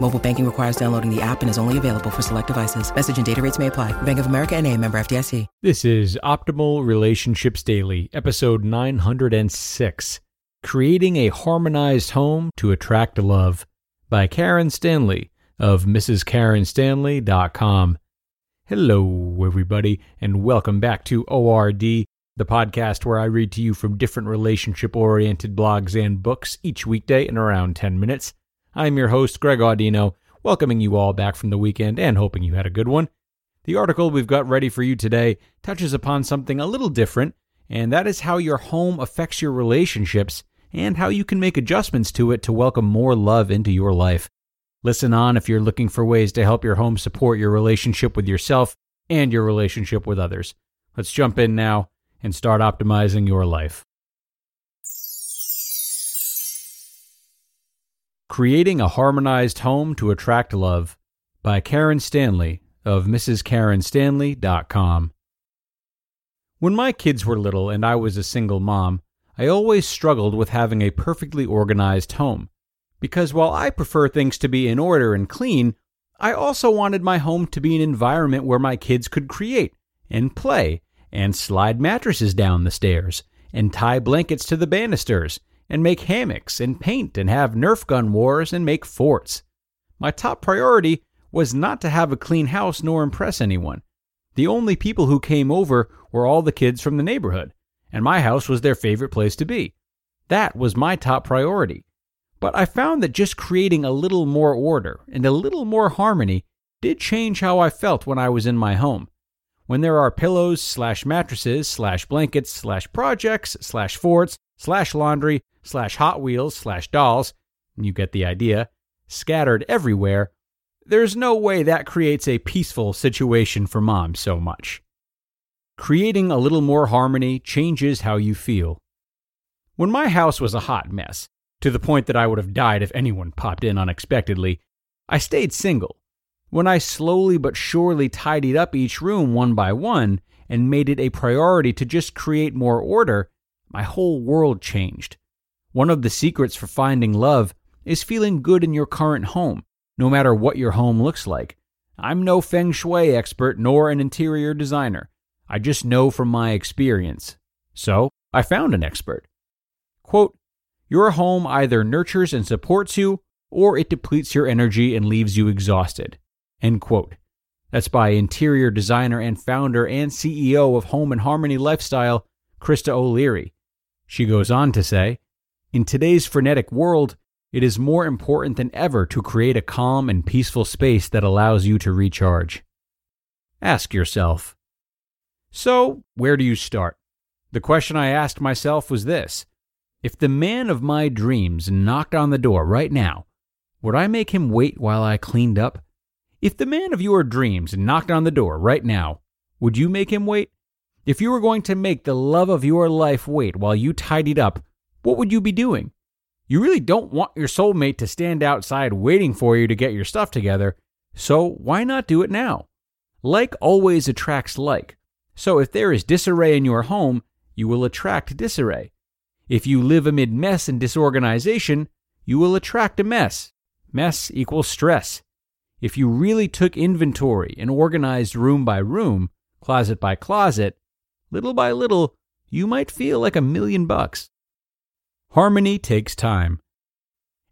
Mobile banking requires downloading the app and is only available for select devices. Message and data rates may apply. Bank of America and a member FDIC. This is Optimal Relationships Daily, episode 906 Creating a Harmonized Home to Attract Love by Karen Stanley of MrsKarenStanley.com. Hello, everybody, and welcome back to ORD, the podcast where I read to you from different relationship oriented blogs and books each weekday in around 10 minutes. I'm your host, Greg Audino, welcoming you all back from the weekend and hoping you had a good one. The article we've got ready for you today touches upon something a little different, and that is how your home affects your relationships and how you can make adjustments to it to welcome more love into your life. Listen on if you're looking for ways to help your home support your relationship with yourself and your relationship with others. Let's jump in now and start optimizing your life. Creating a Harmonized Home to Attract Love by Karen Stanley of MrsKarenStanley.com. When my kids were little and I was a single mom, I always struggled with having a perfectly organized home. Because while I prefer things to be in order and clean, I also wanted my home to be an environment where my kids could create and play and slide mattresses down the stairs and tie blankets to the banisters and make hammocks and paint and have Nerf gun wars and make forts. My top priority was not to have a clean house nor impress anyone. The only people who came over were all the kids from the neighborhood, and my house was their favorite place to be. That was my top priority. But I found that just creating a little more order and a little more harmony did change how I felt when I was in my home. When there are pillows slash mattresses slash blankets slash projects slash forts slash laundry slash Hot Wheels slash dolls, you get the idea, scattered everywhere, there's no way that creates a peaceful situation for mom so much. Creating a little more harmony changes how you feel. When my house was a hot mess, to the point that I would have died if anyone popped in unexpectedly, I stayed single. When I slowly but surely tidied up each room one by one and made it a priority to just create more order, my whole world changed. One of the secrets for finding love is feeling good in your current home, no matter what your home looks like. I'm no feng shui expert nor an interior designer. I just know from my experience. So, I found an expert. Quote, Your home either nurtures and supports you, or it depletes your energy and leaves you exhausted. End quote. That's by interior designer and founder and CEO of Home and Harmony Lifestyle, Krista O'Leary. She goes on to say, In today's frenetic world, it is more important than ever to create a calm and peaceful space that allows you to recharge. Ask yourself. So, where do you start? The question I asked myself was this If the man of my dreams knocked on the door right now, would I make him wait while I cleaned up? If the man of your dreams knocked on the door right now, would you make him wait? If you were going to make the love of your life wait while you tidied up, what would you be doing? You really don't want your soulmate to stand outside waiting for you to get your stuff together, so why not do it now? Like always attracts like. So if there is disarray in your home, you will attract disarray. If you live amid mess and disorganization, you will attract a mess. Mess equals stress. If you really took inventory and organized room by room, closet by closet, little by little, you might feel like a million bucks. Harmony takes time.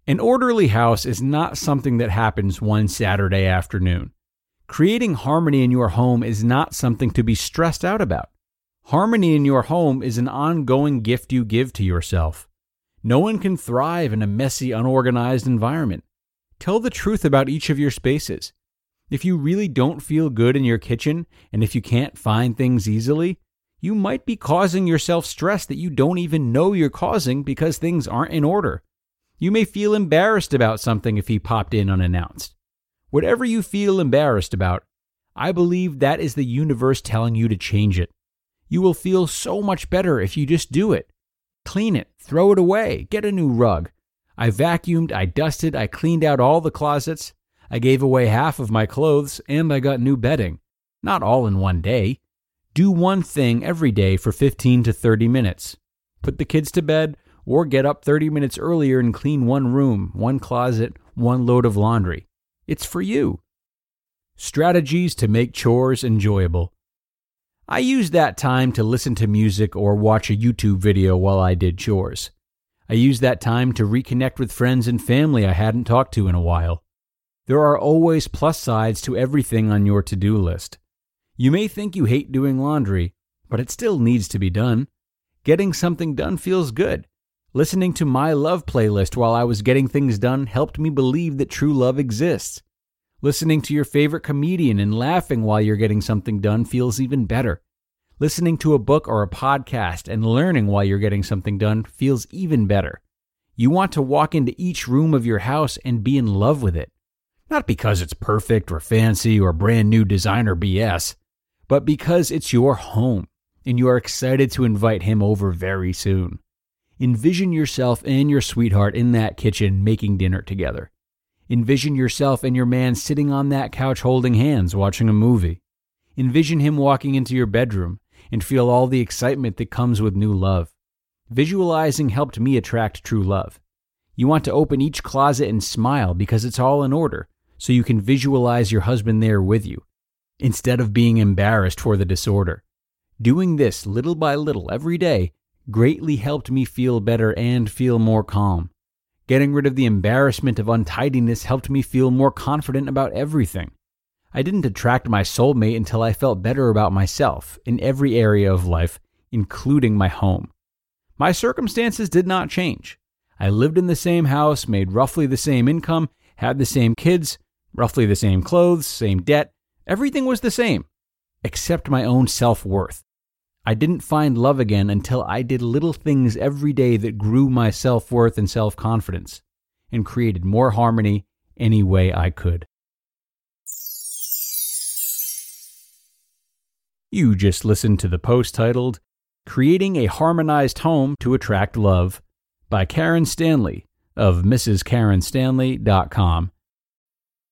An orderly house is not something that happens one Saturday afternoon. Creating harmony in your home is not something to be stressed out about. Harmony in your home is an ongoing gift you give to yourself. No one can thrive in a messy, unorganized environment. Tell the truth about each of your spaces. If you really don't feel good in your kitchen, and if you can't find things easily, you might be causing yourself stress that you don't even know you're causing because things aren't in order. You may feel embarrassed about something if he popped in unannounced. Whatever you feel embarrassed about, I believe that is the universe telling you to change it. You will feel so much better if you just do it. Clean it, throw it away, get a new rug. I vacuumed, I dusted, I cleaned out all the closets. I gave away half of my clothes, and I got new bedding. Not all in one day. Do one thing every day for 15 to 30 minutes. Put the kids to bed, or get up 30 minutes earlier and clean one room, one closet, one load of laundry. It's for you. Strategies to make chores enjoyable. I used that time to listen to music or watch a YouTube video while I did chores. I used that time to reconnect with friends and family I hadn't talked to in a while. There are always plus sides to everything on your to do list. You may think you hate doing laundry, but it still needs to be done. Getting something done feels good. Listening to my love playlist while I was getting things done helped me believe that true love exists. Listening to your favorite comedian and laughing while you're getting something done feels even better. Listening to a book or a podcast and learning while you're getting something done feels even better. You want to walk into each room of your house and be in love with it. Not because it's perfect or fancy or brand new designer BS, but because it's your home and you are excited to invite him over very soon. Envision yourself and your sweetheart in that kitchen making dinner together. Envision yourself and your man sitting on that couch holding hands watching a movie. Envision him walking into your bedroom and feel all the excitement that comes with new love. Visualizing helped me attract true love. You want to open each closet and smile because it's all in order, so you can visualize your husband there with you, instead of being embarrassed for the disorder. Doing this little by little every day greatly helped me feel better and feel more calm. Getting rid of the embarrassment of untidiness helped me feel more confident about everything. I didn't attract my soulmate until I felt better about myself in every area of life, including my home. My circumstances did not change. I lived in the same house, made roughly the same income, had the same kids, roughly the same clothes, same debt. Everything was the same, except my own self worth. I didn't find love again until I did little things every day that grew my self worth and self confidence and created more harmony any way I could. You just listened to the post titled Creating a Harmonized Home to Attract Love by Karen Stanley of MrsKarenStanley.com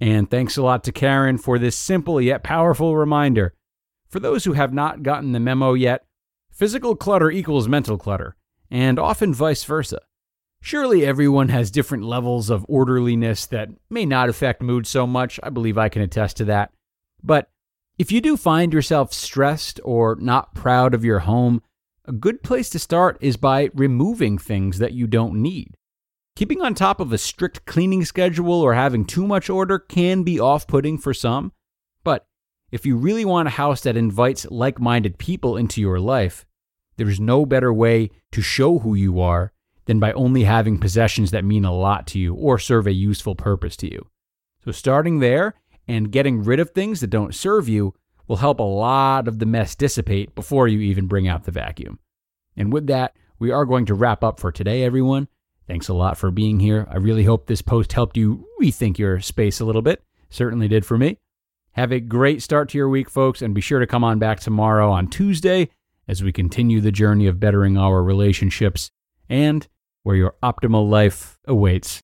And thanks a lot to Karen for this simple yet powerful reminder. For those who have not gotten the memo yet, physical clutter equals mental clutter, and often vice versa. Surely everyone has different levels of orderliness that may not affect mood so much. I believe I can attest to that. But if you do find yourself stressed or not proud of your home, a good place to start is by removing things that you don't need. Keeping on top of a strict cleaning schedule or having too much order can be off putting for some, but if you really want a house that invites like minded people into your life, there's no better way to show who you are than by only having possessions that mean a lot to you or serve a useful purpose to you. So, starting there and getting rid of things that don't serve you will help a lot of the mess dissipate before you even bring out the vacuum. And with that, we are going to wrap up for today, everyone. Thanks a lot for being here. I really hope this post helped you rethink your space a little bit. Certainly did for me. Have a great start to your week, folks, and be sure to come on back tomorrow on Tuesday as we continue the journey of bettering our relationships and where your optimal life awaits.